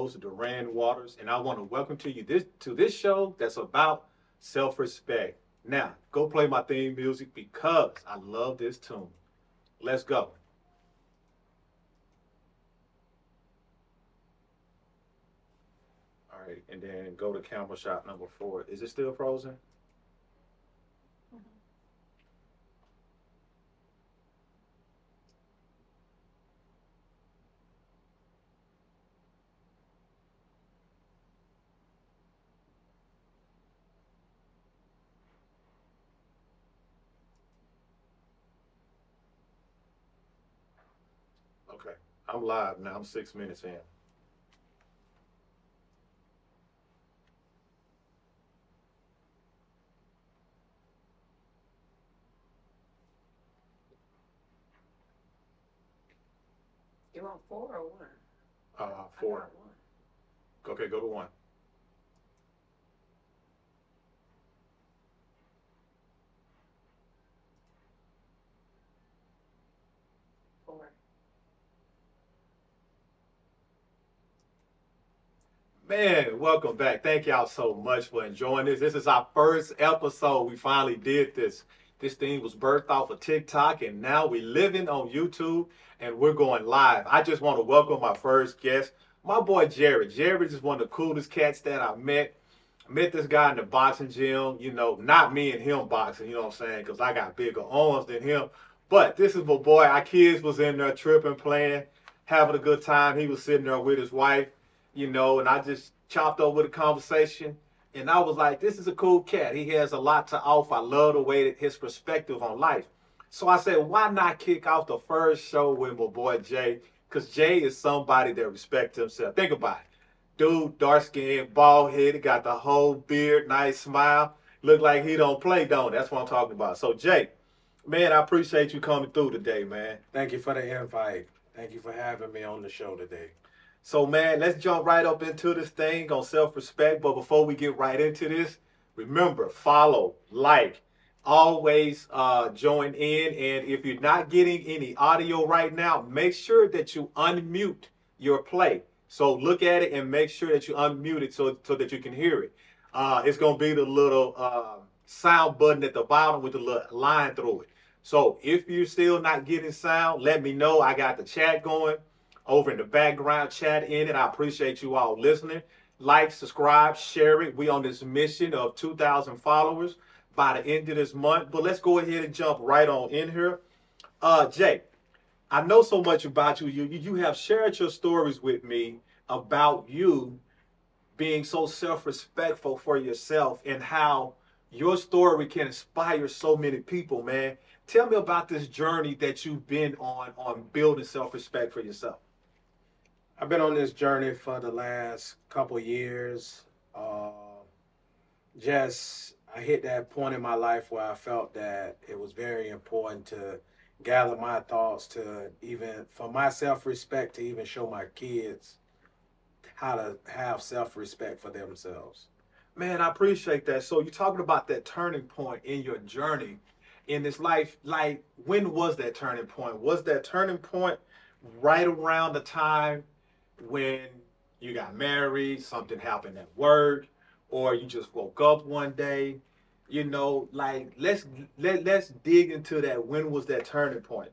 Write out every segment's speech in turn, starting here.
host, Duran Waters, and I want to welcome to you this to this show that's about self-respect. Now, go play my theme music because I love this tune. Let's go. All right, and then go to camera shot number four. Is it still frozen? Okay, I'm live now. I'm six minutes in. You want four or one? Uh, I four. got one. Okay, go to one. Four. Man, welcome back. Thank y'all so much for enjoying this. This is our first episode. We finally did this. This thing was birthed off of TikTok, and now we're living on YouTube and we're going live. I just want to welcome my first guest, my boy Jarred. Jarred is one of the coolest cats that I met. I met this guy in the boxing gym, you know, not me and him boxing, you know what I'm saying? Because I got bigger arms than him. But this is my boy. Our kids was in there tripping, playing, having a good time. He was sitting there with his wife you know, and I just chopped over the conversation. And I was like, this is a cool cat. He has a lot to offer. I love the way that his perspective on life. So I said, why not kick off the first show with my boy Jay? Because Jay is somebody that respects himself. Think about it. Dude, dark skinned, bald headed, got the whole beard, nice smile. Look like he don't play, don't. it? That's what I'm talking about. So Jay, man, I appreciate you coming through today, man. Thank you for the invite. Thank you for having me on the show today. So, man, let's jump right up into this thing on self respect. But before we get right into this, remember follow, like, always uh, join in. And if you're not getting any audio right now, make sure that you unmute your play. So, look at it and make sure that you unmute it so, so that you can hear it. Uh, it's going to be the little uh, sound button at the bottom with the little line through it. So, if you're still not getting sound, let me know. I got the chat going over in the background chat in it. I appreciate you all listening. Like, subscribe, share it. We on this mission of 2,000 followers by the end of this month. But let's go ahead and jump right on in here. Uh, Jay, I know so much about you. You you have shared your stories with me about you being so self-respectful for yourself and how your story can inspire so many people, man. Tell me about this journey that you've been on on building self-respect for yourself. I've been on this journey for the last couple years. Uh, just I hit that point in my life where I felt that it was very important to gather my thoughts to even for my self-respect to even show my kids how to have self-respect for themselves. Man, I appreciate that. So you're talking about that turning point in your journey in this life. Like, when was that turning point? Was that turning point right around the time when you got married, something happened at work, or you just woke up one day? You know, like let's let let's dig into that. When was that turning point?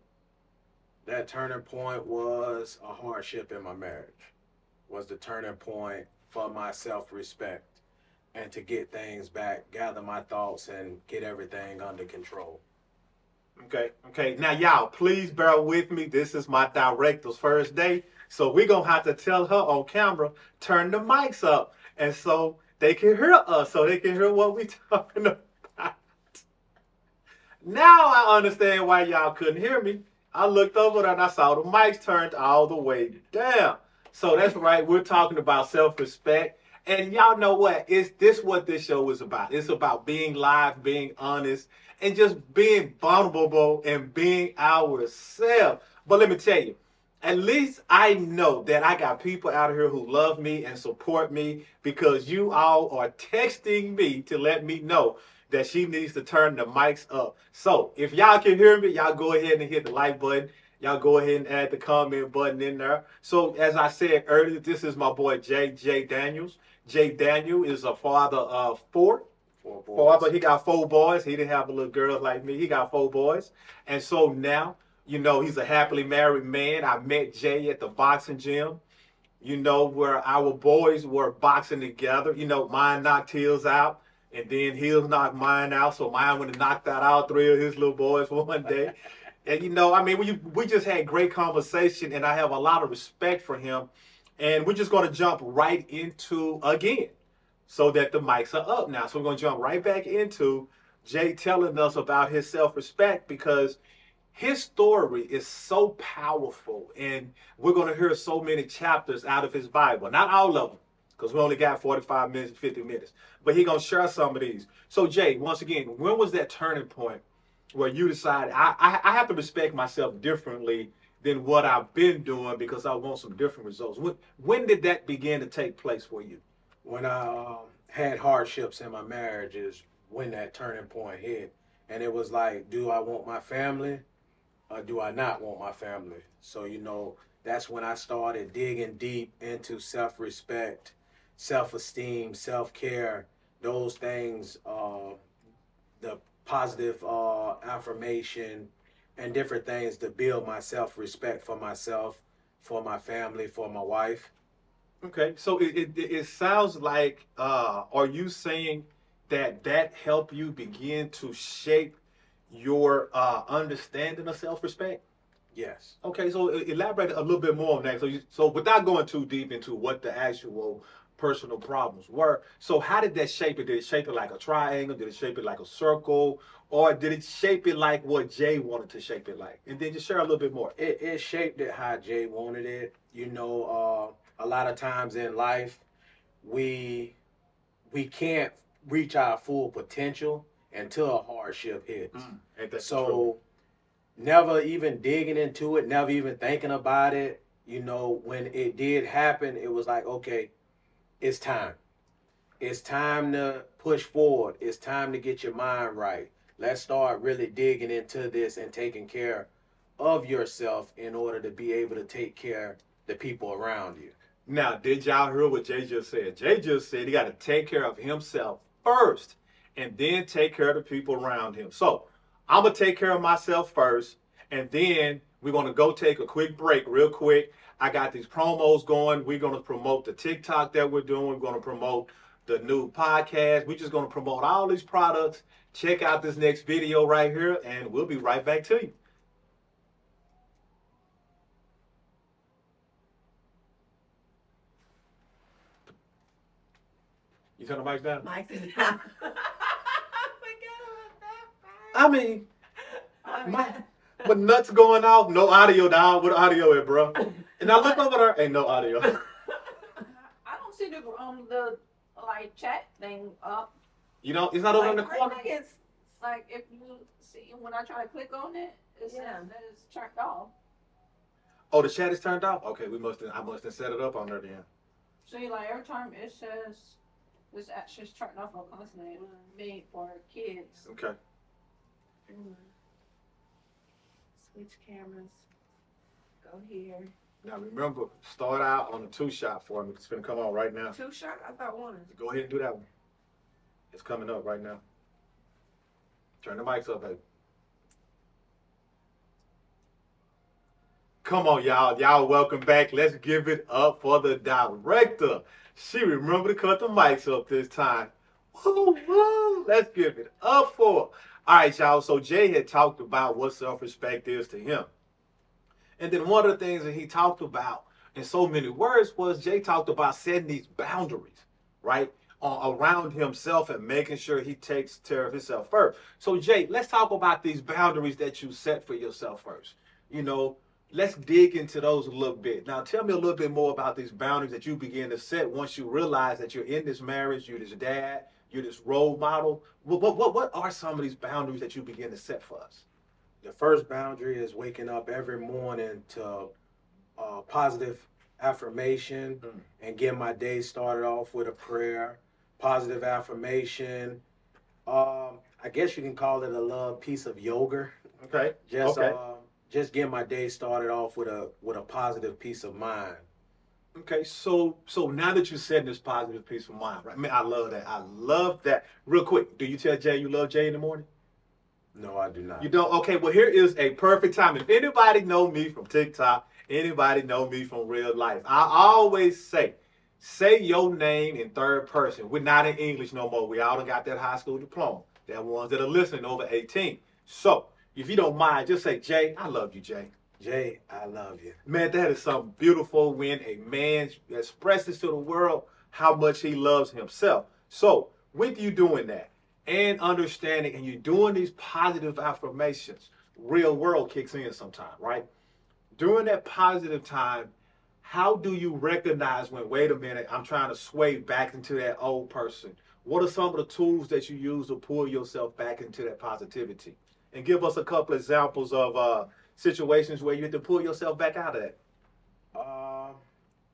That turning point was a hardship in my marriage. Was the turning point for my self-respect and to get things back, gather my thoughts and get everything under control. Okay, okay. Now, y'all, please bear with me. This is my director's first day. So we're going to have to tell her on camera, turn the mics up. And so they can hear us, so they can hear what we talking about. Now I understand why y'all couldn't hear me. I looked over and I saw the mics turned all the way down. So that's right. We're talking about self-respect. And y'all know what? It's this what this show is about. It's about being live, being honest, and just being vulnerable and being ourselves. But let me tell you, at least I know that I got people out here who love me and support me because you all are texting me to let me know that she needs to turn the mics up. So if y'all can hear me, y'all go ahead and hit the like button Y'all go ahead and add the comment button in there. So as I said earlier, this is my boy Jay Daniels. Jay Daniel is a father of four. Four boys. Father, he got four boys. He didn't have a little girl like me. He got four boys. And so now, you know, he's a happily married man. I met Jay at the boxing gym, you know, where our boys were boxing together. You know, mine knocked Hills out, and then Hills knocked mine out. So mine went and knocked out all three of his little boys for one day. and, you know, I mean, we, we just had great conversation, and I have a lot of respect for him. And we're just going to jump right into again so that the mics are up now. So we're going to jump right back into Jay telling us about his self respect because his story is so powerful. And we're going to hear so many chapters out of his Bible. Not all of them, because we only got 45 minutes, 50 minutes. But he's going to share some of these. So, Jay, once again, when was that turning point where you decided I, I, I have to respect myself differently? Than what I've been doing because I want some different results. When, when did that begin to take place for you? when I um, had hardships in my marriage is when that turning point hit. And it was like, do I want my family or do I not want my family? So, you know, that's when I started digging deep into self respect, self esteem, self care, those things, uh, the positive uh, affirmation, and different things to build my self respect for myself, for my family, for my wife. Okay, so it, it, it sounds like, uh, are you saying that that helped you begin to shape your uh, understanding of self-respect? Yes. Okay, so elaborate a little bit more on that. So, you, so without going too deep into what the actual personal problems were, so how did that shape it? Did it shape it like a triangle? Did it shape it like a circle? Or did it shape it like what Jay wanted to shape it like? And then just share a little bit more. It, it shaped it how Jay wanted it. You know, uh, a lot of times in life, we we can't reach our full potential until a hardship hits. Mm, ain't that the truth? So never even digging into it, never even thinking about it. You know, when it did happen, it was like, okay, it's time. It's time to push forward. It's time to get your mind right. Let's start really digging into this and taking care of yourself in order to be able to take care the people around you. Now, did y'all hear what Jay just said? Jay just said he got to take care of himself first and then take care of the people around him. So I'm going to take care of myself first and then we're going to go take a quick break real quick. I got these promos going. We're going to promote the TikTok that we're doing. We're going to promote the new podcast. We're just going to promote all these products. Check out this next video right here and we'll be right back to you. You turn the mics down? Mike is down. I I mean, My- about that. But nuts going off, no audio down. What audio at, bro? And I look over there, ain't no audio. I don't see the um the like chat thing up. You know, it's not over like, in the corner. I think it's like if you see when I try to click on it, it says Yeah. that it's turned off. Oh, the chat is turned off. Okay, we must. Have, I must have set it up on there then. See, like every time it says this action is turned off on constantly made for kids. Okay. Switch cameras. Go here. Now remember, start out on the two shot for me. It's gonna come on right now. Two shot? I thought one. Go ahead and do that one. It's coming up right now. Turn the mics up, baby. Come on, y'all. Y'all, welcome back. Let's give it up for the director. She remembered to cut the mics up this time. Woo, woo. Let's give it up for her. All right, y'all. So Jay had talked about what self-respect is to him. And then one of the things that he talked about in so many words was Jay talked about setting these boundaries, right? Uh, around himself and making sure he takes care of himself first. So Jay, let's talk about these boundaries that you set for yourself first. You know, let's dig into those a little bit. Now tell me a little bit more about these boundaries that you begin to set once you realize that you're in this marriage, you're this dad, you're this role model. What, what, what, are some of these boundaries that you begin to set for us? The first boundary is waking up every morning to uh, positive affirmation Mm. and get my day started off with a prayer. Positive affirmation. Um, I guess you can call it a little piece of yoga. Okay. Just Okay. uh, just get my day started off with a with a positive peace of mind. Okay, so so now that you're setting this positive peace of mind, right? Man, I love that. I love that. Real quick, do you tell Jay you love Jay in the morning? No, I do not. You don't? Okay, well here is a perfect time. If anybody know me from TikTok, anybody know me from real life, I always say, say your name in third person. We're not in English no more. We all done got that high school diploma. That ones that are listening over 18. So if you don't mind, just say, Jay, I love you, Jay. Jay, I love you. Man, that is something beautiful when a man expresses to the world how much he loves himself. So, with you doing that and understanding, and you doing these positive affirmations, real world kicks in sometime, right? During that positive time, how do you recognize when, wait a minute, I'm trying to sway back into that old person? What are some of the tools that you use to pull yourself back into that positivity? And give us a couple examples of uh, situations where you have to pull yourself back out of that. Uh,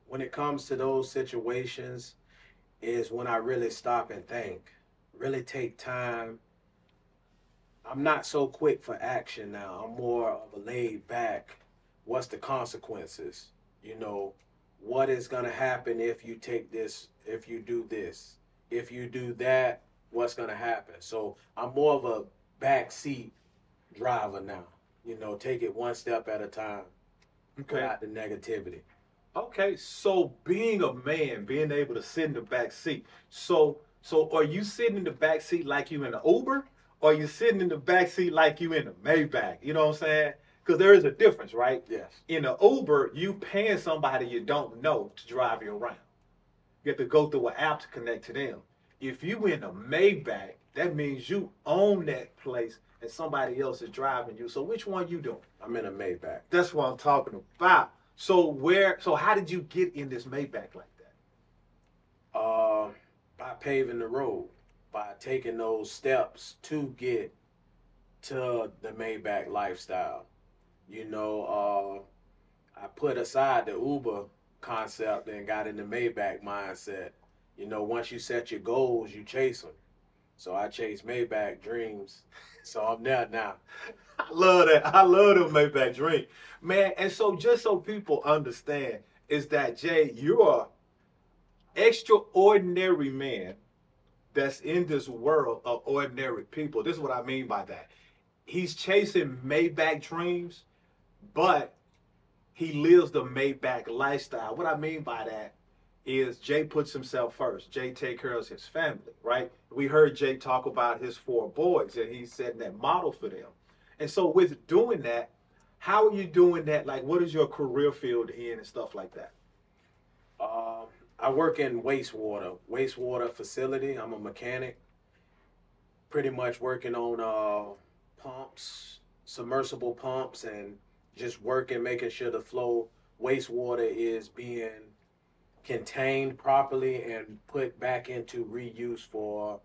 when it comes to those situations, is when I really stop and think, really take time. I'm not so quick for action now. I'm more of a laid back. What's the consequences? You know, what is going to happen if you take this, if you do this? If you do that, what's going to happen? So I'm more of a back seat driver now. You know, take it one step at a time Okay. without the negativity. Okay. So being a man, being able to sit in the back seat. So so are you sitting in the back seat like you in an Uber, or are you sitting in the back seat like you in a Maybach? You know what I'm saying? Because there is a difference, right? Yes. In an Uber, you paying somebody you don't know to drive you around. You have to go through an app to connect to them. If you in a Maybach, that means you own that place and somebody else is driving you. So which one you doing? I'm in a Maybach. That's what I'm talking about. So where? So how did you get in this Maybach like that? Uh, by paving the road, by taking those steps to get to the Maybach lifestyle. You know, uh, I put aside the Uber concept and got in the Maybach mindset. You know, once you set your goals, you chase them. So I chase Maybach dreams. So I'm there now. I love that. I love the Maybach dream, man. And so just so people understand, is that Jay, you're an extraordinary man that's in this world of ordinary people. This is what I mean by that. He's chasing Maybach dreams, but he lives the Maybach lifestyle. What I mean by that is Jay puts himself first. Jay take care of his family, right? We heard Jay talk about his four boys and he's setting that model for them. And so with doing that, how are you doing that? Like what is your career field in and stuff like that? Um, I work in wastewater, wastewater facility. I'm a mechanic. Pretty much working on uh, pumps, submersible pumps, and just working, making sure the flow wastewater is being contained properly and put back into reuse for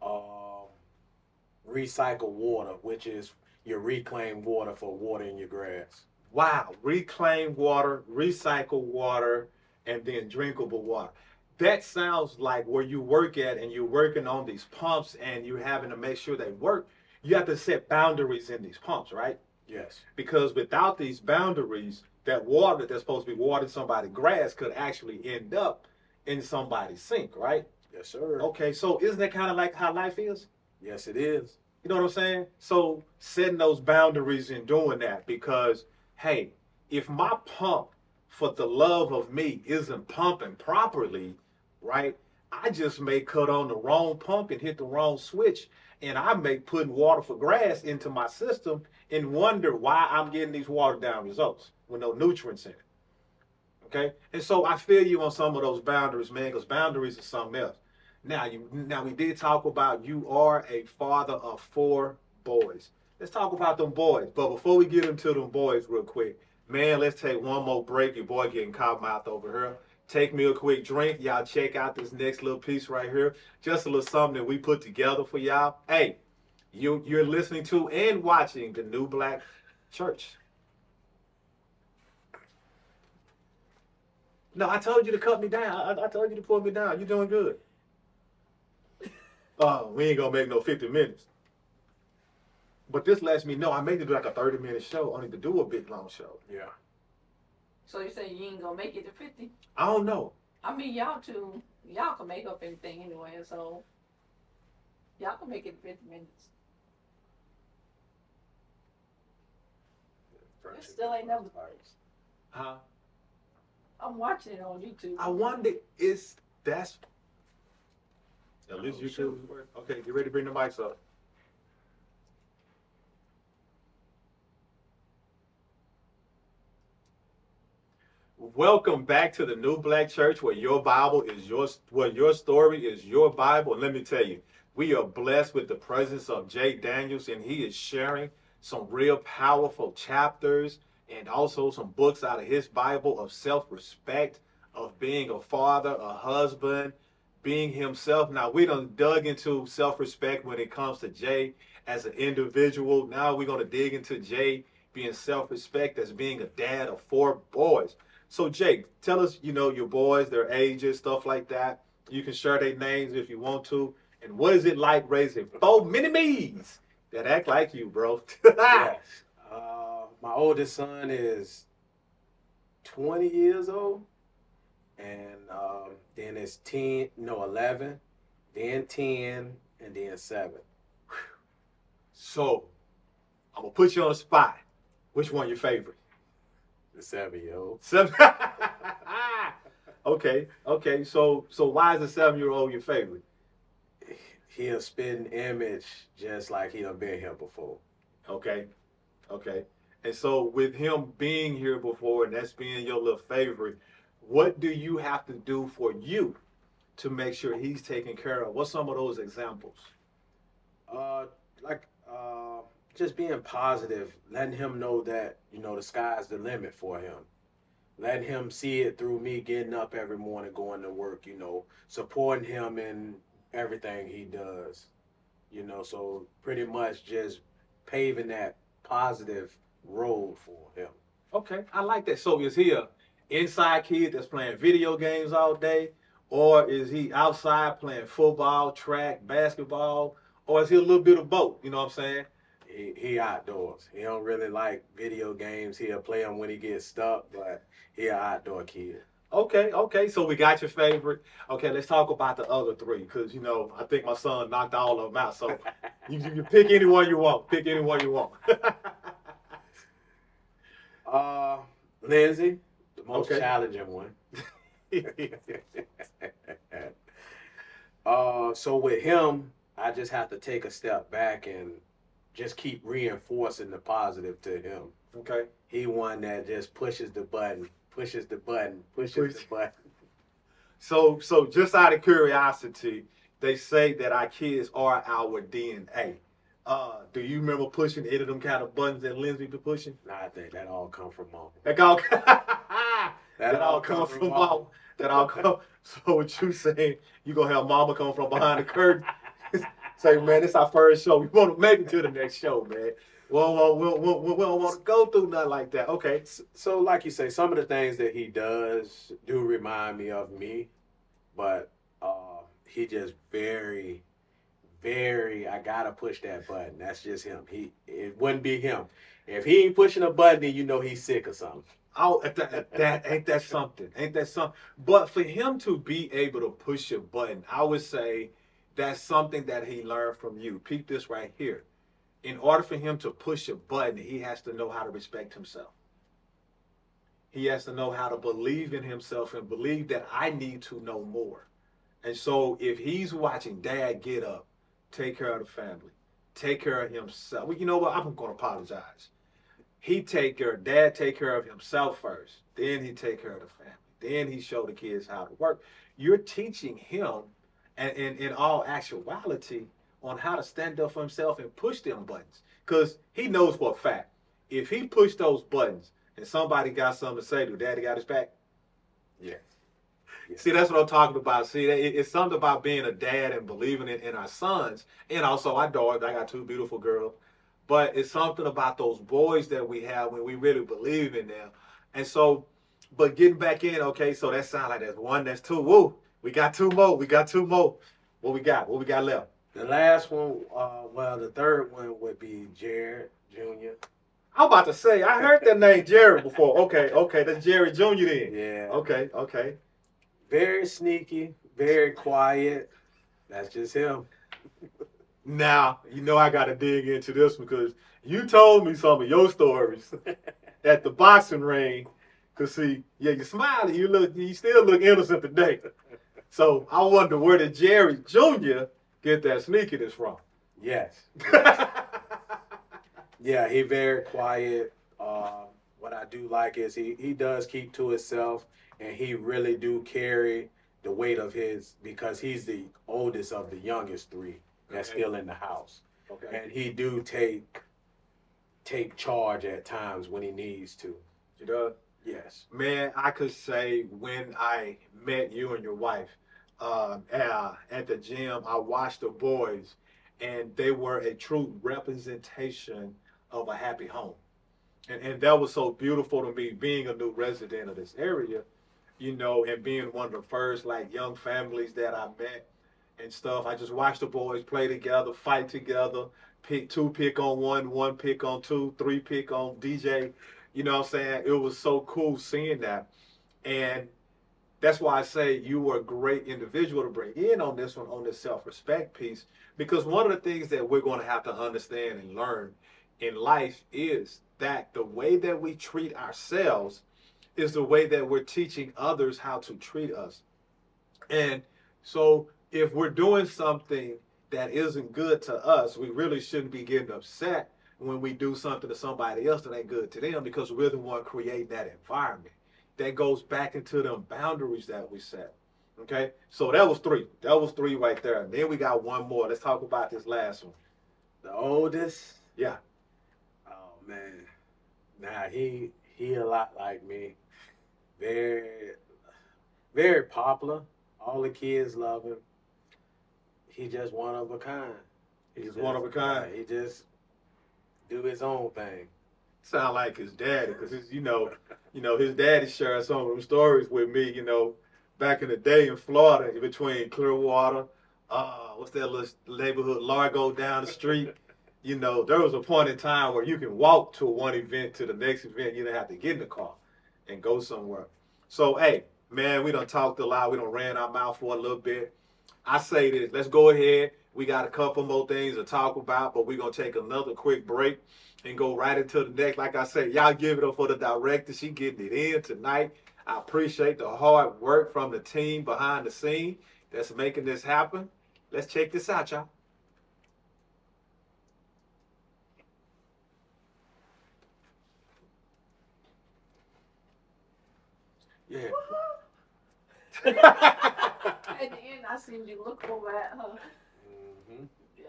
uh, recycled water, which is your reclaimed water for watering your grass. Wow, reclaimed water, recycled water, and then drinkable water. That sounds like where you work at and you're working on these pumps and you're having to make sure they work. You have to set boundaries in these pumps, right? Yes. Because without these boundaries, that water that's supposed to be watering somebody's grass could actually end up in somebody's sink, right? Yes, sir. Okay, so isn't that kind of like how life is? Yes, it is. You know what I'm saying? So setting those boundaries and doing that because, hey, if my pump for the love of me isn't pumping properly, right? I just may cut on the wrong pump and hit the wrong switch, and I may put water for grass into my system and wonder why I'm getting these watered down results with no nutrients in it. Okay, and so I feel you on some of those boundaries, man, because boundaries are something else. Now you now we did talk about you are a father of four boys. Let's talk about them boys. But before we get into them boys real quick, man, let's take one more break. Your boy getting caught mouth over here. Take me a quick drink. Y'all check out this next little piece right here. Just a little something that we put together for y'all. Hey, you you're listening to and watching the New Black Church. No, I told you to cut me down. I, I told you to pull me down. You're doing good. Oh, we ain't gonna make no 50 minutes. But this lets me know I made need to do like a 30 minute show. only to do a big long show. Yeah. So you say you ain't gonna make it to fifty? I don't know. I mean, y'all two, y'all can make up anything anyway, so y'all can make it fifty minutes. It still ain't never- Huh? I'm watching it on YouTube. I wonder is that's at least Oh, you shoot. Okay, get ready to bring the mics up. Welcome back to the New Black Church, where your Bible is your where your story is your Bible. And let me tell you, we are blessed with the presence of Jay Daniels, and he is sharing some real powerful chapters and also some books out of his Bible of self-respect, of being a father, a husband, being himself. Now we done dug into self-respect when it comes to Jay as an individual. Now we're gonna dig into Jay being self-respect as being a dad of four boys. So Jake, tell us, you know, your boys, their ages, stuff like that. You can share their names if you want to. And what is it like raising four mini me's that act like you, bro? Uh, my oldest son is 20 years old, and um, then it's 10, no, 11, then 10, and then 7. So I'm gonna put you on the spot. Which one your favorite? The 7 year old. Seven. okay, okay. So so why is the seven year old your favorite? He'll spit an image just like he done been here before. Okay, okay. And so with him being here before and that's being your little favorite, what do you have to do for you to make sure he's taken care of? What's some of those examples? Uh, like uh, just being positive, letting him know that you know the sky's the limit for him. Letting him see it through me getting up every morning, going to work. You know, supporting him in everything he does. You know, so pretty much just paving that positive road for him. Okay, I like that. So is he a inside kid that's playing video games all day? Or is he outside playing football, track, basketball? Or is he a little bit of both? You know what I'm saying? He, he outdoors. He don't really like video games. He'll play them when he gets stuck, but he an outdoor kid. Okay, okay. So we got your favorite. Okay, let's talk about the other three because you know I think my son knocked all of them out. So you, you pick anyone you want. Pick anyone you want. Uh, Lindsay, the most Okay. challenging one. uh, so with him, I just have to take a step back and just keep reinforcing the positive to him. okay. He one that just pushes the button, pushes the button, pushes Push. the button. So so just out of curiosity, they say that our kids are our DNA. Uh, do you remember pushing any of them kind of buttons that Lindsay be pushing? Nah, I think that all come from mom. That all that, all comes from mom. That all come. So what you saying? You gonna have mama come from behind the curtain? Say, man, it's our first show. We want to make it to the next show, man. We don't want, we, don't- we, we don't want to go through nothing like that. Okay. So, like you say, some of the things that he does do remind me of me, but uh, he just very, very. I gotta push that button. That's just him. He it wouldn't be him if he ain't pushing a button. Then you know he's sick or something. Oh, that, that ain't that something? Ain't that something? But for him to be able to push a button, I would say that's something that he learned from you. Peep this right here. In order for him to push a button, he has to know how to respect himself. He has to know how to believe in himself and believe that I need to know more. And so if he's watching dad get up, take care of the family, take care of himself. Well, you know what? I'm to apologize he take care dad take care of himself first then he take care of the family then he show the kids how to work you're teaching him and in, all actuality on how to stand up for himself and push them buttons because he knows for a fact if he pushed those buttons and somebody got something to say to daddy got his back Yeah. See, that's what I'm talking about. See, it- it's something about being a dad and believing in, in our sons and also our daughters. I got two beautiful girls. But it's something about those boys that we have when we really believe in them. And so, but getting back in, okay, so that sounds like that's one, that's two. Woo, we got two more. We got two more. What we got? What we got left? The last one, uh, well, the third one would be Jarred Jr. I'm about to say, I heard that name Jarred before. Okay, okay, that's Jerry Jr. then. Yeah. Okay, okay. Very sneaky, very quiet. That's just him. Now, you know I gotta dig into this because you told me some of your stories at the boxing ring. Cause see, yeah, you're smiling, you look you still look innocent today. So I wonder where did Jerry Jr. get that sneakiness from? Yes. Yeah, he very quiet. Uh, what I do like is he he does keep to himself, and he really do carry the weight of his because he's the oldest of the youngest three that's Okay. still in the house, okay. and he do take take charge at times when he needs to. You know? Yes. Man, I could say when I met you and your wife uh, uh, at the gym, I watched the boys, and they were a true representation of a happy home. And, and that was so beautiful to me, being a new resident of this area, you know, and being one of the first like young families that I met and stuff. I just watched the boys play together, fight together, pick two pick on one, one pick on two, three pick on DJ. You know what I'm saying? It was so cool seeing that. And that's why I say you were a great individual to bring in on this one, on this self respect piece. Because one of the things that we're going to have to understand and learn in life is that the way that we treat ourselves is the way that we're teaching others how to treat us. And so if we're doing something that isn't good to us, we really shouldn't be getting upset when we do something to somebody else that ain't good to them because we're the one creating that environment. That goes back into them boundaries that we set. Okay, so that was three. That was three right there. And then we got one more. Let's talk about this last one. The oldest. Yeah. Oh man. Nah, he he a lot like me. Very very popular. All the kids love him. He just one of a kind. He's just one of a kind. he just do his own thing. Sound like his daddy, because you know, you know, his daddy shared some of them stories with me. You know, back in the day in Florida, between Clearwater, uh, what's that little neighborhood, Largo down the street. You know, there was a point in time where you can walk to one event to the next event. You didn't have to get in the car and go somewhere. So, hey, man, we done talked a lot. We done ran our mouth for a little bit. I say this, let's go ahead. We got a couple more things to talk about, but we're going to take another quick break and go right into the next. Like I said, y'all give it up for the director. She getting it in tonight. I appreciate the hard work from the team behind the scene that's making this happen. Let's check this out, y'all. Yeah. At the end, I seen you look over at her. hmm Yeah.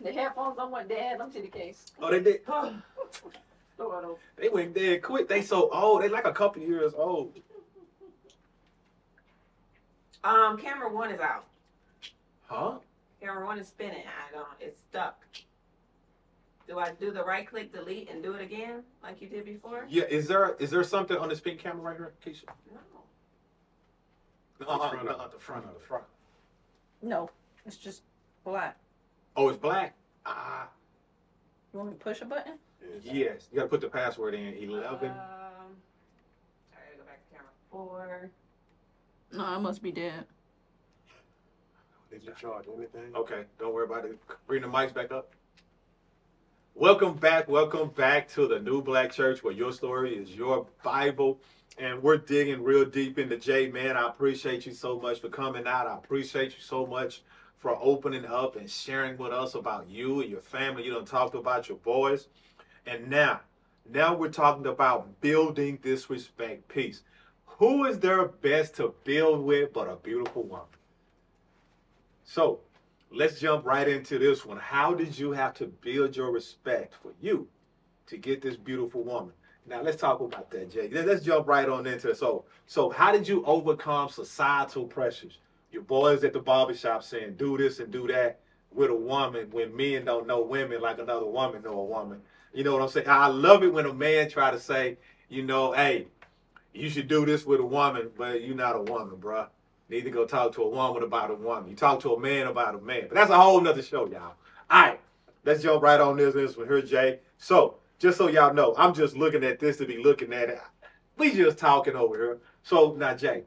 The headphones on went dead. Them to the case. Oh, they did. Throw it over. They went dead quick. They so old. They like a couple years old. Um, camera one is out. Huh? Camera one is spinning. I don't. It's stuck. Do I do the right click delete and do it again like you did before? Yeah. Is there is there something on this pink camera right here, Keisha? No. Uh-uh, front no, of the front of the front. No, it's just black. Oh, it's black. Ah, You want me to push a button? yes. You gotta put the password in. Um, Eleven. I gotta go back to camera four. No, it must be dead. Did you charge anything? Okay, don't worry about it. Bring the mics back up. Welcome back. Welcome back to the New Black Church, where your story is your Bible. And we're digging real deep into Jay, man. I appreciate you so much for coming out. I appreciate you so much for opening up and sharing with us about you and your family. You done talked about your boys. And now, now we're talking about building this respect piece. Who is there best to build with but a beautiful woman? So let's jump right into this one. How did you have to build your respect for you to get this beautiful woman? Now let's talk about that, Jay. Let- Let's jump right on into it. So, so how did you overcome societal pressures? Your boys at the barbershop saying do this and do that with a woman when men don't know women like another woman know a woman. You know what I'm saying? I love it when a man try to say, you know, hey, you should do this with a woman, but you're not a woman, bruh. Need to go talk to a woman about a woman. You talk to a man about a man. But that's a whole nother show, y'all. All right, let's jump right on this. This one here, Jay. So, just so y'all know, I'm just looking at this to be looking at it. We just talking over here. So now, Jay,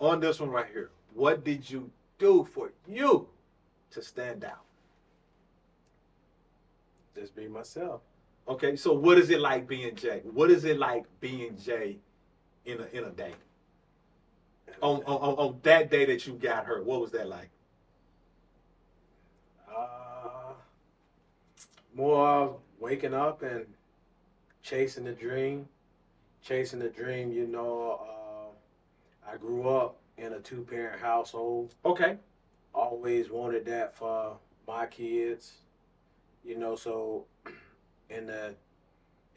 on this one right here, what did you do for you to stand out? Just be myself. Okay, so what is it like being Jay? What is it like being Jay in a in a day? On, on on that day that you got hurt, what was that like? Uh, more of waking up and chasing the dream. Chasing the dream, you know. Uh, I grew up in a two parent household. Okay, Always wanted that for my kids. You know, so in the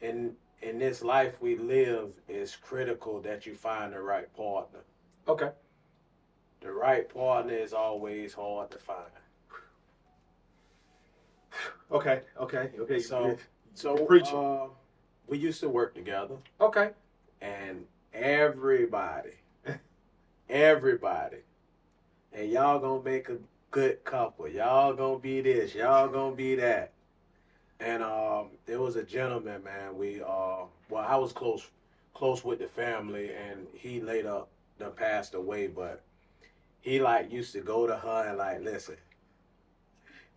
in in this life we live, it's critical that you find the right partner. Okay, The right partner is always hard to find. okay, okay, okay. So- So uh, we used to work together, okay, and everybody, everybody, and y'all gonna make a good couple. Y'all gonna be this. Y'all gonna be that. And um, there was a gentleman, man. We uh, well, I was close, close with the family, and he later passed away. But he like used to go to her and like, listen,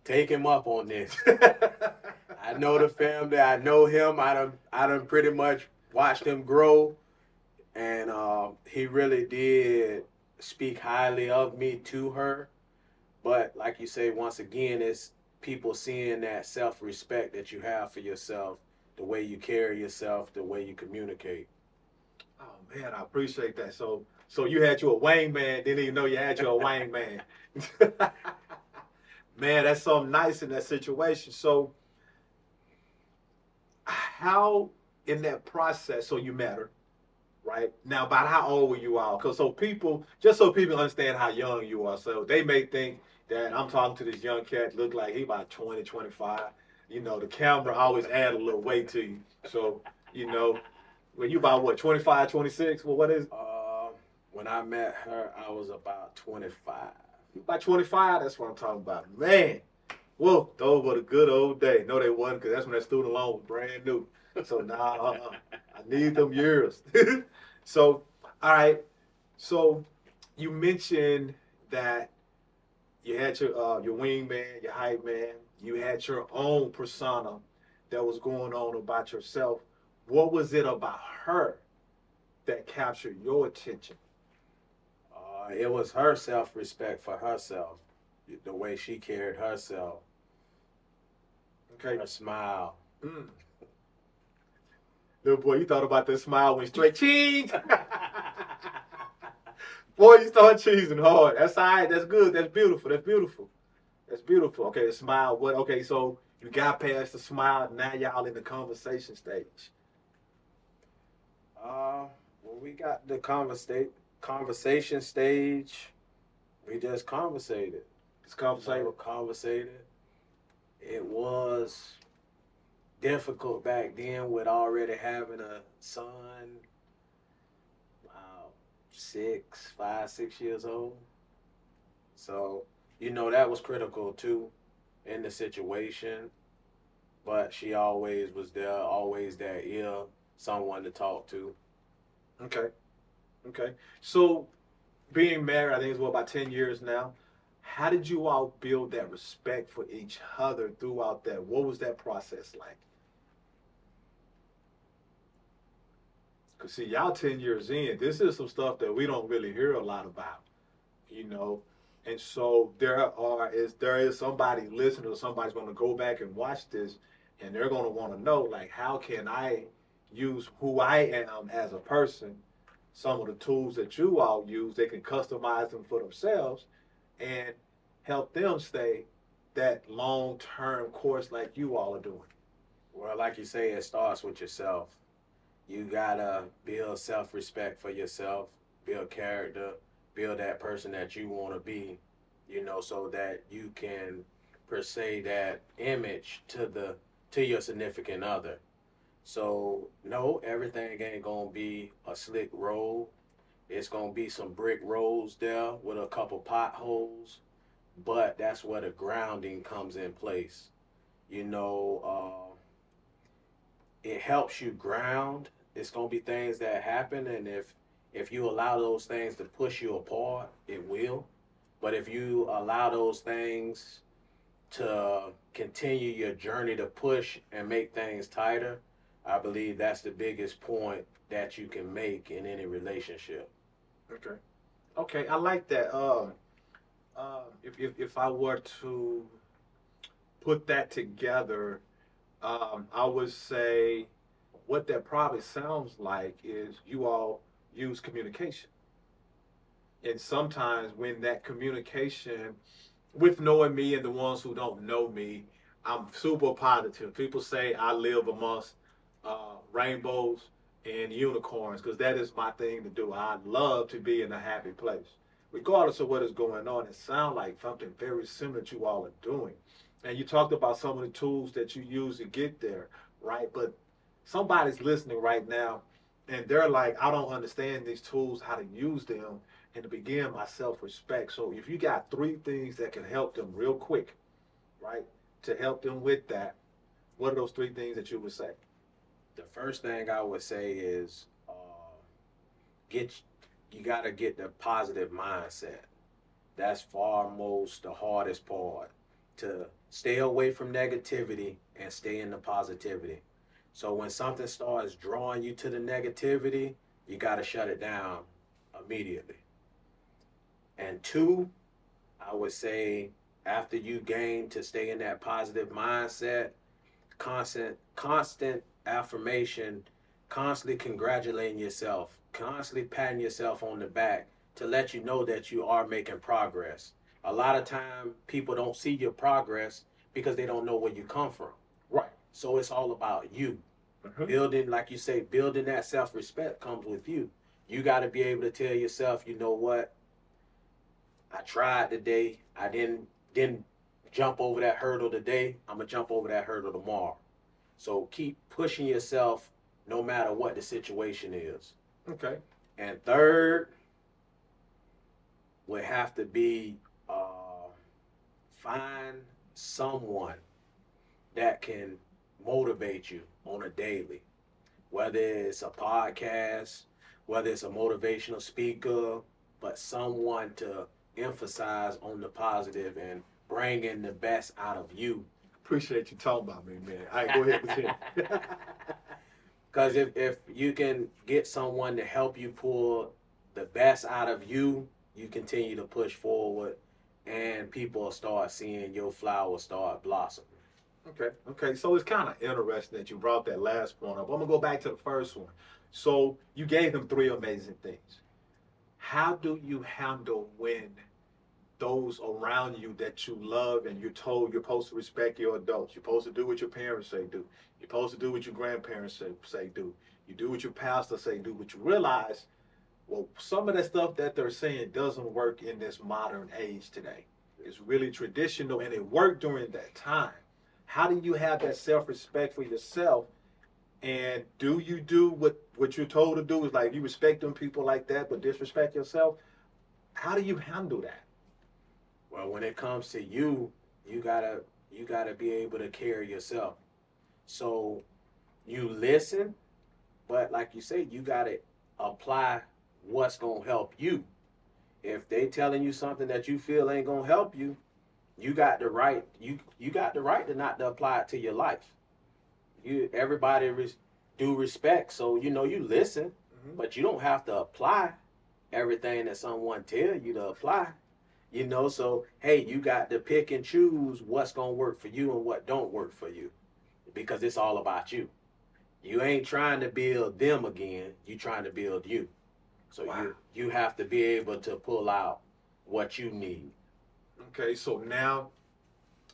take him up on this. I know the family. I know him. I done, I done pretty much watched him grow, and um, he really did speak highly of me to her. But like you say, once again, it's people seeing that self-respect that you have for yourself, the way you carry yourself, the way you communicate. Oh man, I appreciate that. So, so you had you a man, didn't even know you had you a man. man, that's something nice in that situation. So, how in that process? So you met her, right? Now, about how old were you all? Because so people, just so people understand how young you are, so they may think that I'm talking to this young cat, look like he about 20, 25. You know, the camera always add a little weight to you. So, you know, when you about what, 25, 26? Well, what is Um, when I met her, I was about 25. about 25? That's what I'm talking about. Man, whoa, those were the good old days. No, they wasn't, because that's when that student loan was brand new. So now uh-uh. I need them years. so, all right. So you mentioned that you had your uh, your wingman, your hype man. You had your own persona that was going on about yourself. What was it about her that captured your attention? Uh, it was her self-respect for herself, the way she carried herself, Okay. her smile. Mm. Little boy, you thought about that smile when straight cheese. boy, you start cheesing hard. That's all right. That's good. That's beautiful. That's beautiful. That's beautiful. Okay, the smile. What? Okay, so you got past the smile. Now y'all in the conversation stage. Uh, well, we got the conversa- conversation stage, we just conversated. This conversation. Conversated. It was difficult back then with already having a son. Wow, six, five, six years old. So, you know, that was critical too in the situation. But she always was there, always that ear, someone to talk to. Okay. Okay. So, being married, I think it's what about ten years now. How did you all build that respect for each other throughout that? What was that process like? Cause see, y'all ten years in, this is some stuff that we don't really hear a lot about, you know. And so there are is there is somebody listening or somebody's going to go back and watch this, and they're going to want to know like how can I use who I am as a person, some of the tools that you all use, they can customize them for themselves, and help them stay that long term course like you all are doing. Well, like you say, it starts with yourself. You gotta build self respect for yourself, build character, build that person that you want to be, you know, so that you can per se that image to the to your significant other. So no, everything ain't gonna be a slick road. It's gonna be some brick roads there with a couple potholes, but that's where the grounding comes in place. You know, uh, it helps you ground. It's gonna be things that happen, and if if you allow those things to push you apart, it will. But if you allow those things to continue your journey to push and make things tighter, I believe that's the biggest point that you can make in any relationship. Okay. Okay, I like that. Um, if, if if I were to put that together, um, I would say what that probably sounds like is you all use communication. And sometimes when that communication, with knowing me and the ones who don't know me, I'm super positive. People say I live amongst uh, rainbows and unicorns because that is my thing to do. I love to be in a happy place. Regardless of what is going on, it sounds like something very similar to you all are doing. And you talked about some of the tools that you use to get there, right? But somebody's listening right now and they're like, I don't understand these tools, how to use them, and to begin my self respect. So if you got three things that can help them real quick, right, to help them with that, what are those three things that you would say? The first thing I would say is uh, get you got to get the positive mindset. That's far most the hardest part to stay away from negativity and stay in the positivity. So when something starts drawing you to the negativity, you got to shut it down immediately. And two, I would say after you gain to stay in that positive mindset, constant constant affirmation, constantly congratulating yourself, constantly patting yourself on the back to let you know that you are making progress. A lot of time people don't see your progress because they don't know where you come from. Right. So it's all about you. Mhm. Building, like you say, building that self respect comes with you. You got to be able to tell yourself, you know what? I tried today. I didn't didn't jump over that hurdle today. I'm gonna jump over that hurdle tomorrow. So keep pushing yourself, no matter what the situation is. Okay. And third would have to be uh, find someone that can motivate you on a daily, whether it's a podcast, whether it's a motivational speaker, but someone to emphasize on the positive and bring in the best out of you. Appreciate you talking about me, man. All right, go ahead. Because if, if you can get someone to help you pull the best out of you, you continue to push forward and people start seeing your flowers start blossoming. Okay, okay. So it's kind of interesting that you brought that last point up. I'm gonna go back to the first one. So you gave them three amazing things. How do you handle when those around you that you love and you're told you're supposed to respect your adults, you're supposed to do what your parents say do, you're supposed to do what your grandparents say, say do, you do what your pastor say do, but you realize, well, some of that stuff that they're saying doesn't work in this modern age today. It's really traditional and it worked during that time. How do you have that self-respect for yourself? And do you do what what you're told to do? Is like you respect them people like that but disrespect yourself? How do you handle that Well, when it comes to you, you gotta you gotta be able to carry yourself. So you listen, but like you say, you gotta apply what's gonna help you. If they telling you something that you feel ain't gonna help you, you got the right you you got the right to not to apply it to your life. You everybody res, do respect, so you know you listen, mm-hmm. but you don't have to apply everything that someone tell you to apply. You know, so hey, you got to pick and choose what's gonna work for you and what don't work for you, because it's all about you. You ain't trying to build them again. You trying to build you. So Wow. you you have to be able to pull out what you need. okay so now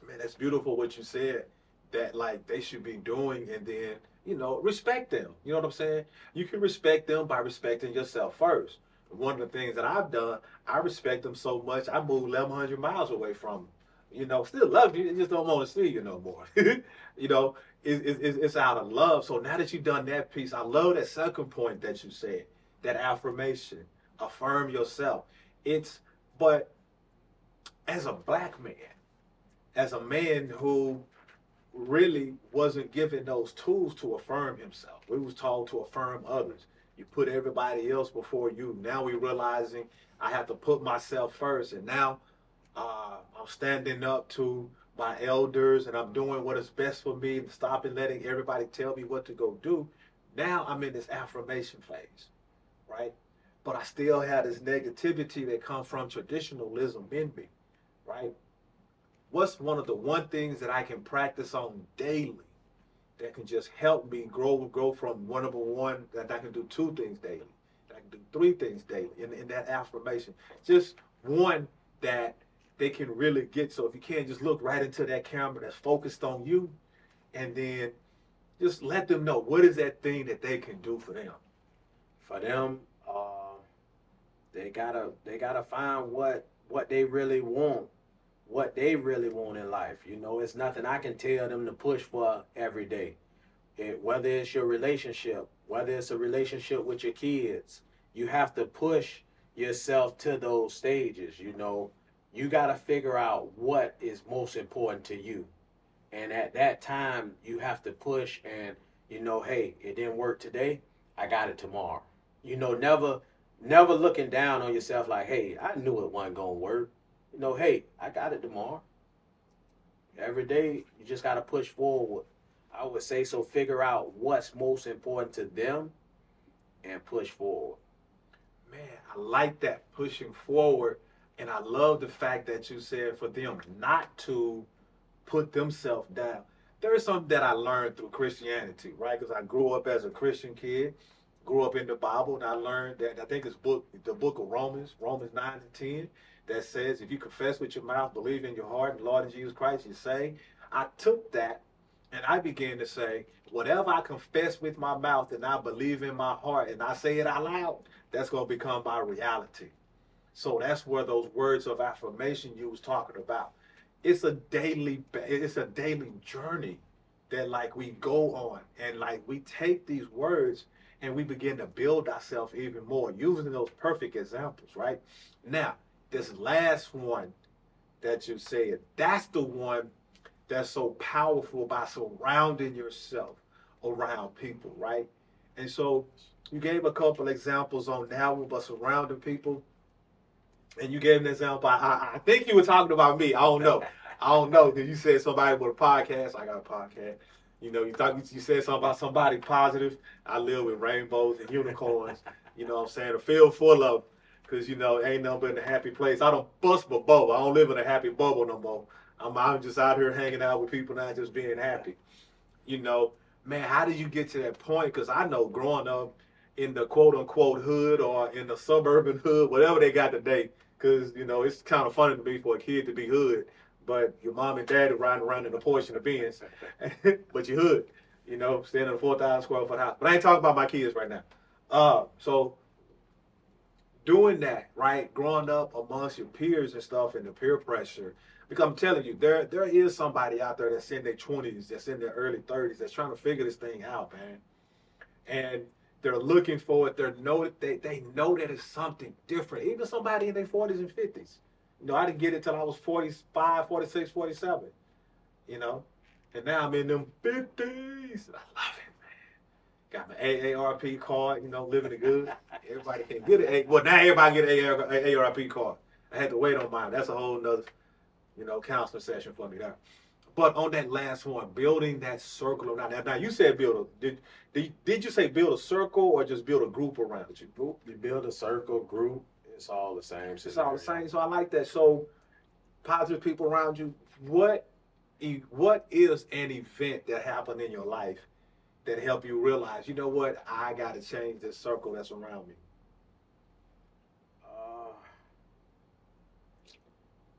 man that's beautiful what you said that like they should be doing and then you know respect them you know what i'm saying you can respect them by respecting yourself first one of the things that i've done i respect them so much i moved 1100 miles away from them you know still love you just don't want to see you no more you know it, it, it's it's out of love so now that you've done that piece i love that second point that you said that affirmation affirm yourself. It's but as a black man, as a man who really wasn't given those tools to affirm himself. We was told to affirm others. You put everybody else before you. Now we realizing I have to put myself first, and now uh, I'm standing up to my elders, and I'm doing what is best for me, and stopping letting everybody tell me what to go do. Now I'm in this affirmation phase, right? But I still have this negativity that comes from traditionalism in me, right? what's one of the one things that I can practice on daily that can just help me grow grow from one number one that I can do two things daily. I can do three things daily in, in that affirmation. Just one that they can really get. So if you can't just look right into that camera that's focused on you and then just let them know what is that thing that they can do for them. For them, uh, they gotta they gotta find what what they really want what they really want in life. You know, it's nothing I can tell them to push for every day. It, whether it's your relationship, whether it's a relationship with your kids, you have to push yourself to those stages. You know, you got to figure out what is most important to you. And at that time, you have to push and, you know, hey, it didn't work today. I got it tomorrow. You know, never, never looking down on yourself like, hey, I knew it wasn't going to work you know, hey, I got it tomorrow. Every day, you just got to push forward. I would say so. Figure out what's most important to them and push forward. Man, I like that pushing forward. And I love the fact that you said for them not to put themselves down. There is something that I learned through Christianity, right? Because I grew up as a Christian kid, grew up in the Bible, and I learned that I think it's book the book of Romans, Romans 9 and 10 that says if you confess with your mouth, believe in your heart, and Lord Jesus Christ, you say. I took that and I began to say, whatever I confess with my mouth and I believe in my heart and I say it out loud, that's going to become my reality. So that's where those words of affirmation you was talking about. It's a daily, it's a daily journey that like we go on and like we take these words and we begin to build ourselves even more using those perfect examples, right? Now, this last one that you said, that's the one that's so powerful by surrounding yourself around people, right? And so you gave a couple examples on now about surrounding people. And you gave an example. I, I think you were talking about me. I don't know. I don't know. Because you said somebody with a podcast. I got a podcast. You know, you thought you said something about somebody positive. I live with rainbows and unicorns. You know what I'm saying? A field full of Cause you know, ain't nothing but in a happy place. I don't bust my bubble. I don't live in a happy bubble no more. I'm I'm just out here hanging out with people, not just being happy. You know, man, how did you get to that point? Cause I know growing up in the quote unquote hood or in the suburban hood, whatever they got today. Cause you know, it's kind of funny to me for a kid to be hood, but your mom and dad are riding around in a Porsche a Benz, but you hood. You know, staying in a four thousand square foot house. But I ain't talking about my kids right now. Uh, so doing that, right? Growing up amongst your peers and stuff and the peer pressure. Because I'm telling you, there there is somebody out there that's in their 20s, that's in their early 30s, that's trying to figure this thing out, man. And they're looking for it. They're know they they know that it's something different. Even somebody in their 40s and 50s. You know, I didn't get it till I was 45, 46, 47. You know? And now I'm in them 50s. I love it. Got my AARP card, you know, living it good. Everybody can get it. Well, now everybody get an AARP card. I had to wait on mine. That's a whole nother, you know, counseling session for me there. But on that last one, building that circle around. Now, now you said build a did, did did you say build a circle or just build a group around you? Group, you build a circle, group. It's all the same. It's all the same. So I like that. So positive people around you. What what is an event that happened in your life that help you realize, you know what, I got to change this circle that's around me? Uh,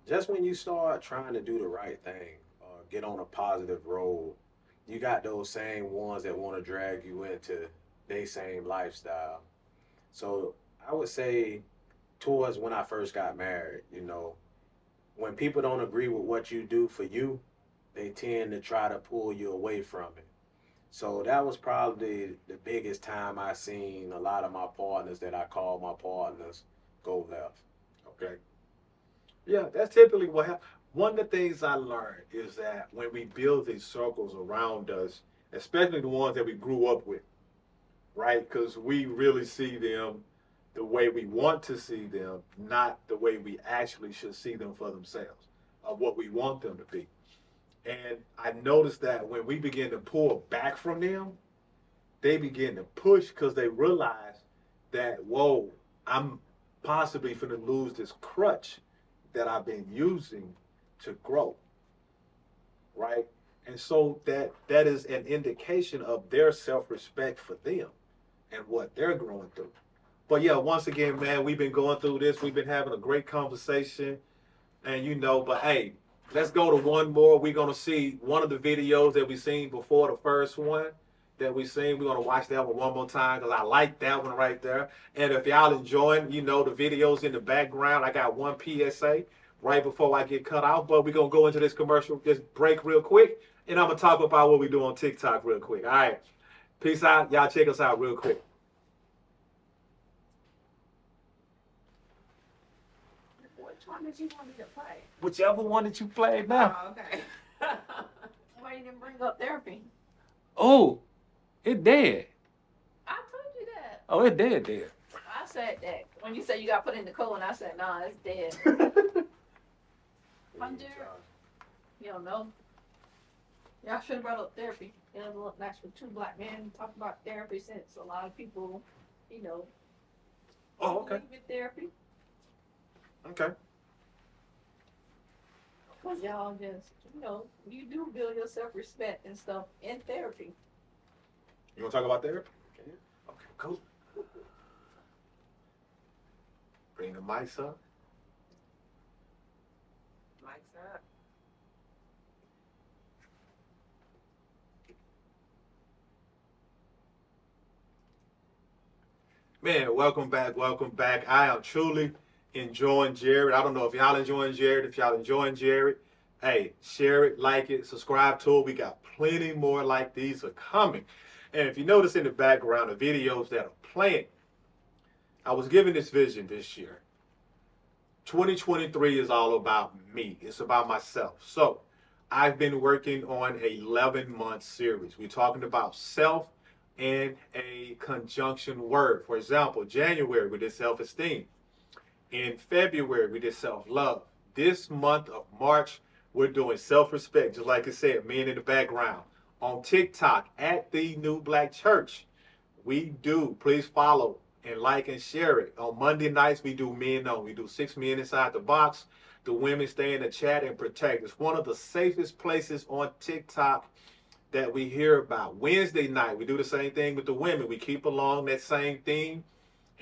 just when you start trying to do the right thing, uh, get on a positive road, you got those same ones that want to drag you into their same lifestyle. So I would say, towards when I first got married, you know, when people don't agree with what you do for you, they tend to try to pull you away from it. So that was probably the biggest time I seen a lot of my partners that I call my partners go left. Okay. Yeah, that's typically what happens. One of the things I learned is that when we build these circles around us, especially the ones that we grew up with, right? Because we really see them the way we want to see them, not the way we actually should see them for themselves, of what we want them to be. And I noticed that when we begin to pull back from them, they begin to push because they realize that, whoa, I'm possibly going to lose this crutch that I've been using to grow. Right? And so that that is an indication of their self-respect for them and what they're growing through. But yeah, once again, man, we've been going through this. We've been having a great conversation. And you know, but hey, let's go to one more. We're gonna see one of the videos that we seen before the first one that we seen. We're gonna watch that one one more time because I like that one right there. And if y'all enjoying, you know, the videos in the background, I got one PSA right before I get cut off. But we're gonna go into this commercial, this break real quick, and I'm gonna talk about what we do on TikTok real quick. All right. Peace out. Y'all check us out real quick. Which one did you want me to play? Whichever one that you played now. Oh, okay. Why you didn't bring up therapy? Oh, it dead. I told you that. Oh, it dead dead. I said that. When you said you got put in the cold, and I said, nah, it's dead. Wonder. You don't know. Y'all should have brought up therapy. You know, look nice for two black men to talk about therapy since a lot of people, you know, Oh, okay. therapy. Okay. Cause y'all just, you know, you do build your self respect and stuff in therapy. You want to talk about therapy? Okay, cool. Bring the mics up. Mics up. Man, welcome back, welcome back. I am truly enjoying Jarred. I don't know if y'all enjoying Jarred. If y'all enjoying Jarred, hey, share it, like it, subscribe to it. We got plenty more like these are coming. And if you notice in the background, the videos that are playing, I was given this vision this year. 2023 is all about me. It's about myself. So I've been working on a 11 month series. We're talking about self and a conjunction word. For example, January with did self-esteem. In February we did self-love. This month of March we're doing self-respect, just like I said, men in the background. On TikTok at the New Black Church, we do. Please follow and like and share it. On Monday nights we do men on. We do six men inside the box. The women stay in the chat and protect. It's one of the safest places on TikTok that we hear about. Wednesday night, we do the same thing with the women. We keep along that same theme.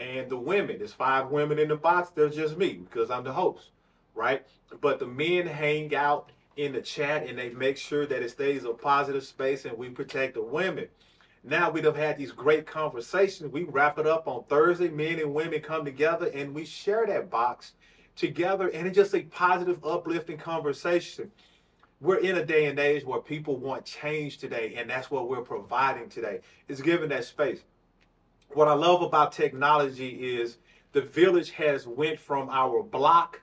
And the women, there's five women in the box. They're just me because I'm the host, right? But the men hang out in the chat and they make sure that it stays a positive space and we protect the women. Now we'd have had these great conversations. We wrap it up on Thursday. Men and women come together and we share that box together. And it's just a positive, uplifting conversation we're in a day and age where people want change today, and that's what we're providing today. It's giving that space. What I love about technology is the village has went from our block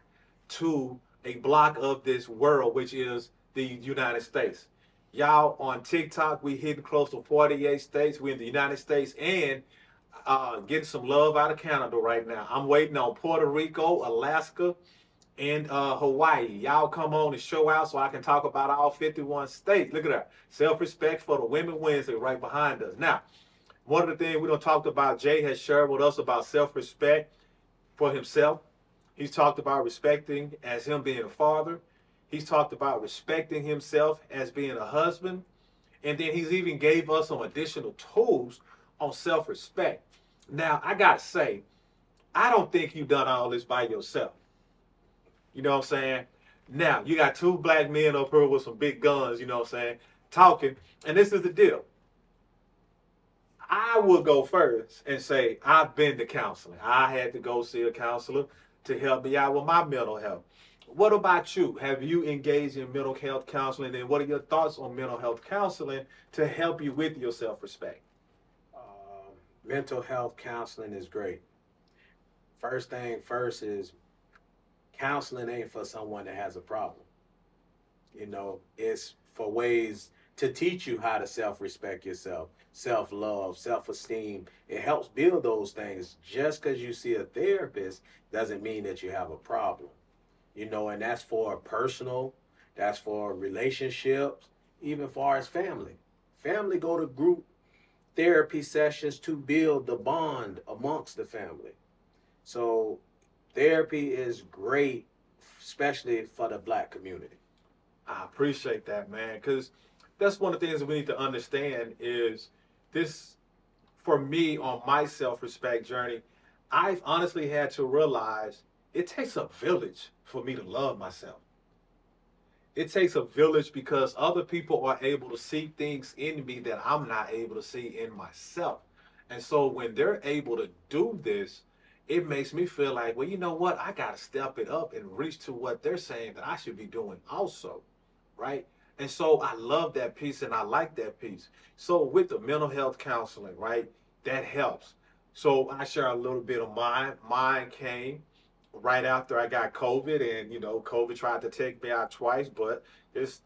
to a block of this world, which is the United States. Y'all on TikTok, we hitting close to 48 states. We're in the United States and uh, getting some love out of Canada right now. I'm waiting on Puerto Rico, Alaska, and uh, Hawaii. Y'all come on and show out so I can talk about all 51 states. Look at that. Self-respect for the Women Wednesday right behind us. Now, one of the things we don't talked about, Jay has shared with us about self-respect for himself. He's talked about respecting as him being a father. He's talked about respecting himself as being a husband. And then he's even gave us some additional tools on self-respect. Now, I got to say, I don't think you've done all this by yourself. You know what I'm saying? Now, you got two black men up here with some big guns, you know what I'm saying, talking. And this is the deal. I will go first and say, I've been to counseling. I had to go see a counselor to help me out with my mental health. what about you? Have you engaged in mental health counseling, and what are your thoughts on mental health counseling to help you with your self-respect? Um, mental health counseling is great. First thing first is counseling ain't for someone that has a problem. You know, it's for ways to teach you how to self respect yourself, self love, self esteem. It helps build those things. Just because you see a therapist doesn't mean that you have a problem. You know, and that's for personal, that's for relationships, even far as family. Family go to group therapy sessions to build the bond amongst the family. So therapy is great, especially for the black community. I appreciate that, man, because that's one of the things that we need to understand is this for me on my self-respect journey. I've honestly had to realize it takes a village for me to love myself. It takes a village because other people are able to see things in me that I'm not able to see in myself. And so when they're able to do this, it makes me feel like, well, you know what? I got to step it up and reach to what they're saying that I should be doing also, right? And so I love that piece and I like that piece. So with the mental health counseling, right? That helps. So I share a little bit of mine. Mine came right after I got COVID, and you know, COVID tried to take me out twice, but it's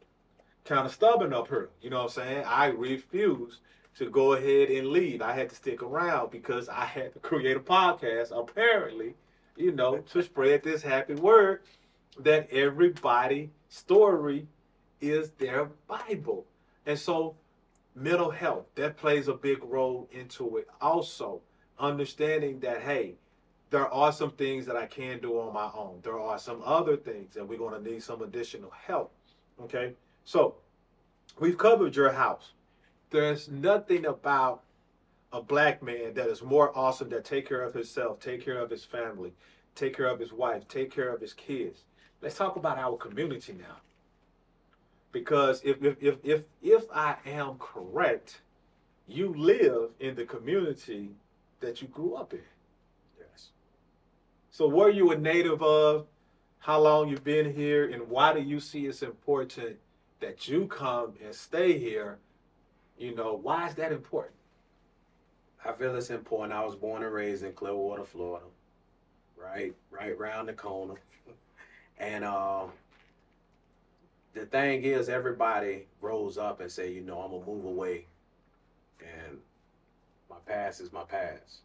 kind of stubborn up here. You know what I'm saying? I refused to go ahead and leave. I had to stick around because I had to create a podcast, apparently, you know, to spread this happy word that everybody story is their Bible. And so mental health, that plays a big role into it also. Understanding that, hey, there are some things that I can do on my own. There are some other things and we're going to need some additional help. Okay. So we've covered your house. There's nothing about a black man that is more awesome that take care of himself, take care of his family, take care of his wife, take care of his kids. Let's talk about our community now. Because if if if if, if I am correct, you live in the community that you grew up in. Yes. So were you a native of? How long you've been here, and why do you see it's important that you come and stay here? You know, why is that important? I feel it's important. I was born and raised in Clearwater, Florida, right, right round the corner. And um, the thing is, everybody grows up and say, you know, I'm gonna move away, and my past is my past.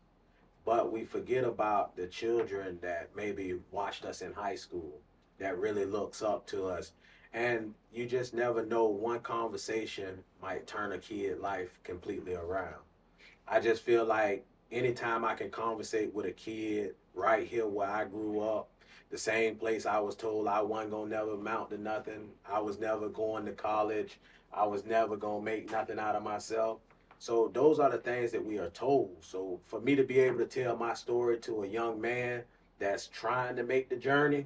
But we forget about the children that maybe watched us in high school, that really looks up to us, and you just never know. One conversation might turn a kid life completely around. I just feel like anytime I can conversate with a kid right here where I grew up, the same place I was told I wasn't gonna never amount to nothing. I was never going to college. I was never gonna make nothing out of myself. So those are the things that we are told. So for me to be able to tell my story to a young man that's trying to make the journey,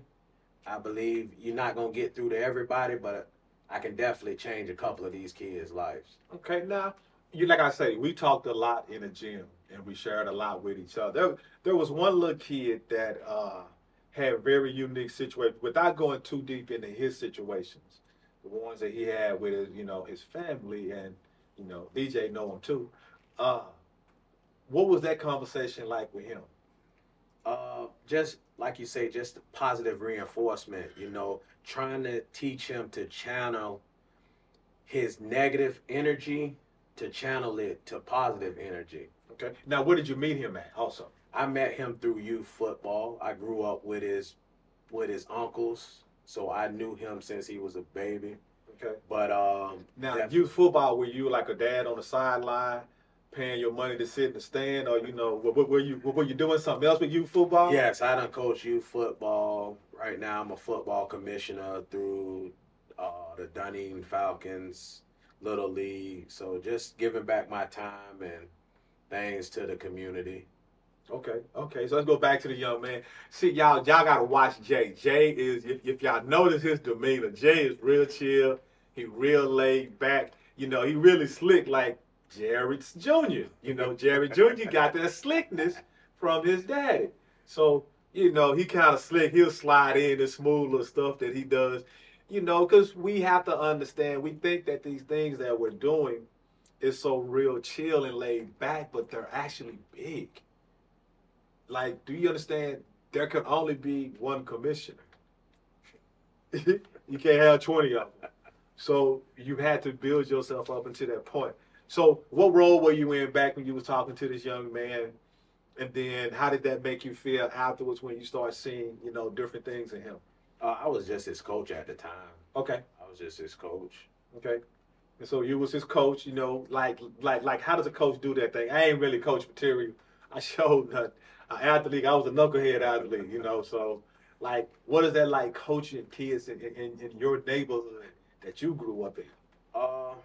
I believe you're not gonna get through to everybody, but I can definitely change a couple of these kids' lives. Okay, now you like I say, we talked a lot in the gym and we shared a lot with each other. There, there was one little kid that uh, had very unique situations without going too deep into his situations. The ones that he had with his, you know, his family and you know, DJ know him too. Uh, what was that conversation like with him? Uh, just like you say, just positive reinforcement. You know, trying to teach him to channel his negative energy to channel it to positive energy. Okay. Now, where did you meet him at? Also. I met him through youth football. I grew up with his with his uncles, so I knew him since he was a baby. Okay. But um, Now, youth football, were you like a dad on the sideline, paying your money to sit in the stand, or you know, were, were you were you doing something else with youth football? yes, I done coach youth football. Right now, I'm a football commissioner through uh, the Dunning Falcons Little League. So just giving back my time and things to the community. Okay, okay. So let's go back to the young man. See, y'all, y'all gotta watch Jay. Jay is, if, if y'all notice his demeanor, Jay is real chill. He real laid back. You know, he really slick like Jarred Jr. You know, Jarred Jr. got that slickness from his daddy. So you know, he kind of slick. He'll slide in the smooth little stuff that he does, you know, because we have to understand. We think that these things that we're doing is so real chill and laid back, but they're actually big. Like, do you understand? There can only be one commissioner. you can't have 20 of them. So you had to build yourself up into that point. So what role were you in back when you was talking to this young man? And then how did that make you feel afterwards when you start seeing, you know, different things in him? Uh, I was just his coach at the time. Okay. I was just his coach. Okay. And so you was his coach, you know, like like like how does a coach do that thing? I ain't really coach material. I showed an athlete. I was a knucklehead athlete, you know. So like, what is that like coaching kids in, in, in your neighborhood that you grew up in? Uh,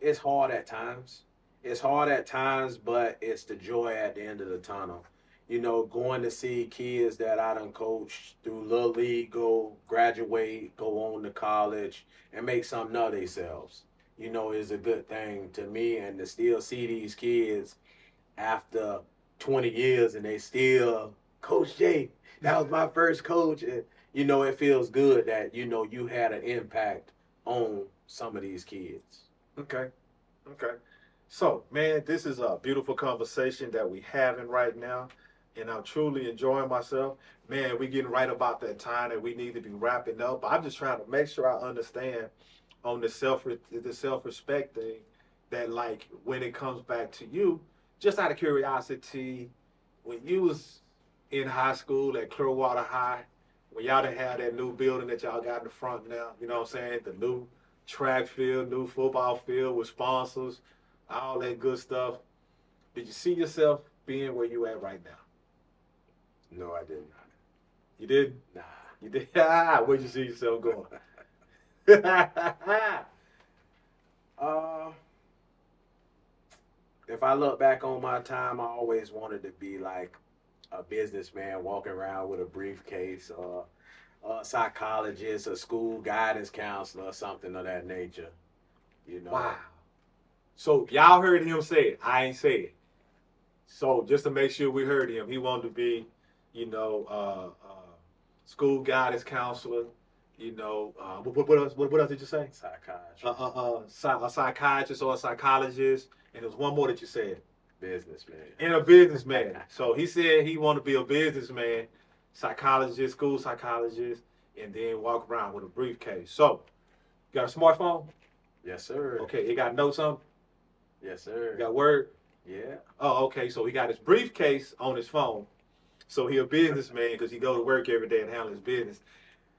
it's hard at times. It's hard at times, but it's the joy at the end of the tunnel. You know, going to see kids that I done coached through Little League go graduate, go on to college, and make something of themselves. You know, is a good thing to me, and to still see these kids after 20 years and they still, Coach J, that was my first coach. And, you know, it feels good that, you know, you had an impact on some of these kids. Okay. Okay. So, man, this is a beautiful conversation that we having right now, and I'm truly enjoying myself. Man, we getting right about that time that we need to be wrapping up. I'm just trying to make sure I understand on the self the self respect thing that like when it comes back to you, just out of curiosity, when you was in high school at Clearwater High, when y'all didn't have that new building that y'all got in the front now, you know what I'm saying? The new track field, new football field with sponsors, all that good stuff. Did you see yourself being where you at right now? No, I did not. You did? Nah. You did? Where'd you see yourself going? uh, if I look back on my time, I always wanted to be like a businessman walking around with a briefcase or a psychologist, a school guidance counselor, or something of that nature. You know. Wow. So y'all heard him say it. I ain't say it. So just to make sure we heard him, he wanted to be, you know, uh, uh, school guidance counselor. You know, uh, what, what else? What, what else did you say? Psychiatrist. Uh, uh, uh, a psychiatrist or a psychologist, and there's one more that you said. businessman. and a businessman. So he said he wanted to be a businessman, psychologist, school psychologist, and then walk around with a briefcase. So, you got a smartphone? Yes, sir. Okay, it got notes on. Yes, sir. You got Word. yeah. Oh, okay. So he got his briefcase on his phone. So he a businessman because he go to work every day and handle his business.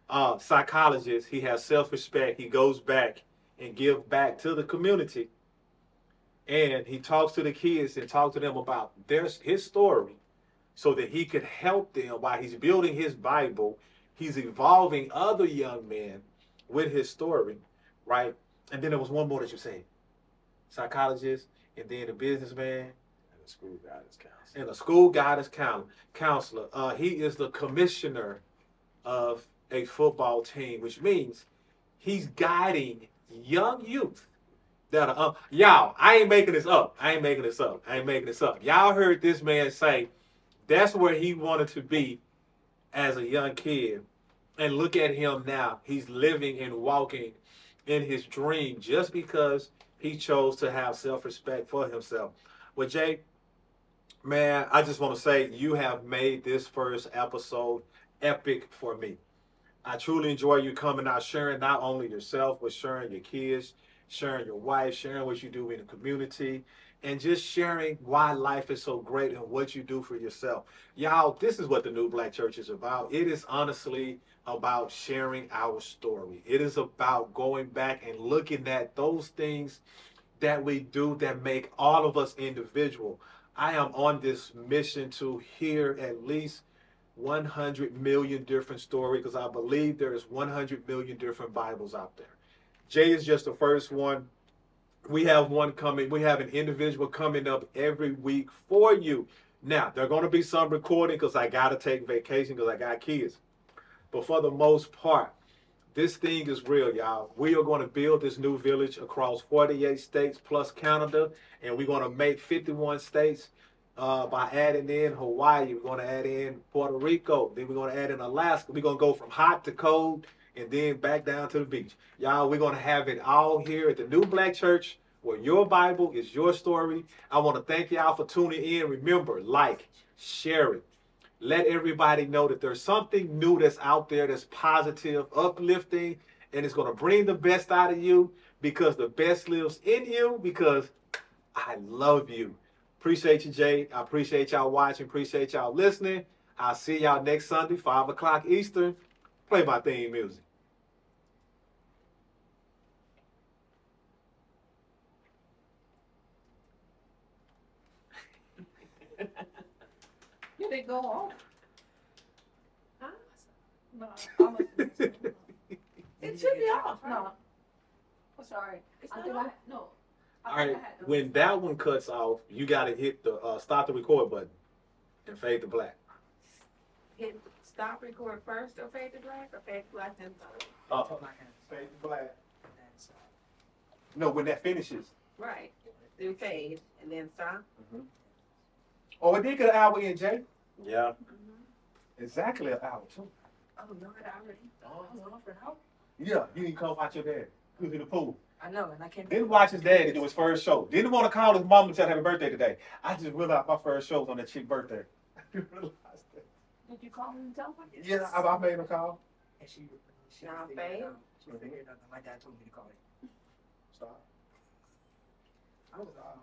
Uh, psychologist. He has self respect. He goes back and give back to the community. And he talks to the kids and talks to them about their his story, so that he could help them while he's building his Bible. He's evolving other young men with his story, right? And then there was one more that you said, psychologist, and then a businessman, And a school guidance counselor. and a school guidance coun- counselor. Uh, he is the commissioner of a football team, which means he's guiding young youth that up. Y'all, I ain't making this up. I ain't making this up. I ain't making this up. Y'all heard this man say that's where he wanted to be as a young kid. And look at him now. He's living and walking in his dream just because he chose to have self respect for himself. Well, Jay, Man, I just want to say you have made this first episode epic for me. I truly enjoy you coming out, sharing not only yourself, but sharing your kids, sharing your wife, sharing what you do in the community, and just sharing why life is so great and what you do for yourself. Y'all, this is what the New Black Church is about. It is honestly about sharing our story. It is about going back and looking at those things that we do that make all of us individual. I am on this mission to hear at least 100 million different stories because I believe there is 100 million different Bibles out there. Jay is just the first one. We have one coming. We have an individual coming up every week for you. Now, there are going to be some recording because I got to take vacation because I got kids. But for the most part, this thing is real, y'all. We are going to build this new village across 48 states plus Canada, and we're going to make 51 states uh, by adding in Hawaii. We're going to add in Puerto Rico. Then we're going to add in Alaska. We're going to go from hot to cold and then back down to the beach. Y'all, we're going to have it all here at the New Black Church where your Bible is your story. I want to thank y'all for tuning in. Remember, like, share it. Let everybody know that there's something new that's out there that's positive, uplifting, and it's going to bring the best out of you because the best lives in you because I love you. Appreciate you, Jay. I appreciate y'all watching. Appreciate y'all listening. I'll see y'all next Sunday, 5 o'clock Eastern. Play my theme music. Did it go off? Huh? No, I must- It should be off, right? No. I'm sorry. It's I not think off. I, no. I All think I had to- when that one cuts off, you got to hit the uh, stop the record button and fade to black. Hit stop record first or fade to black or fade to black then stop. Uh, fade to black. No, when that finishes. Right. Do fade and then stop. Mhm. Oh, it did get an hour in, Jay. Yeah. Mhm. Exactly an hour, too. Oh no, it already. Oh, I was on for help. Yeah, you didn't come watch your dad. He was in the pool. I know, and I can't. Didn't watch his daddy do his first show. Didn't want to call his mom and tell her happy birthday today. I just realized my first show was on that chick birthday. I didn't realize that. Did you call him and tell him? Yeah, I, I made him call. And she, she Now figured it fade? out. She figured it out. My dad told me to call it. Stop. I was, um,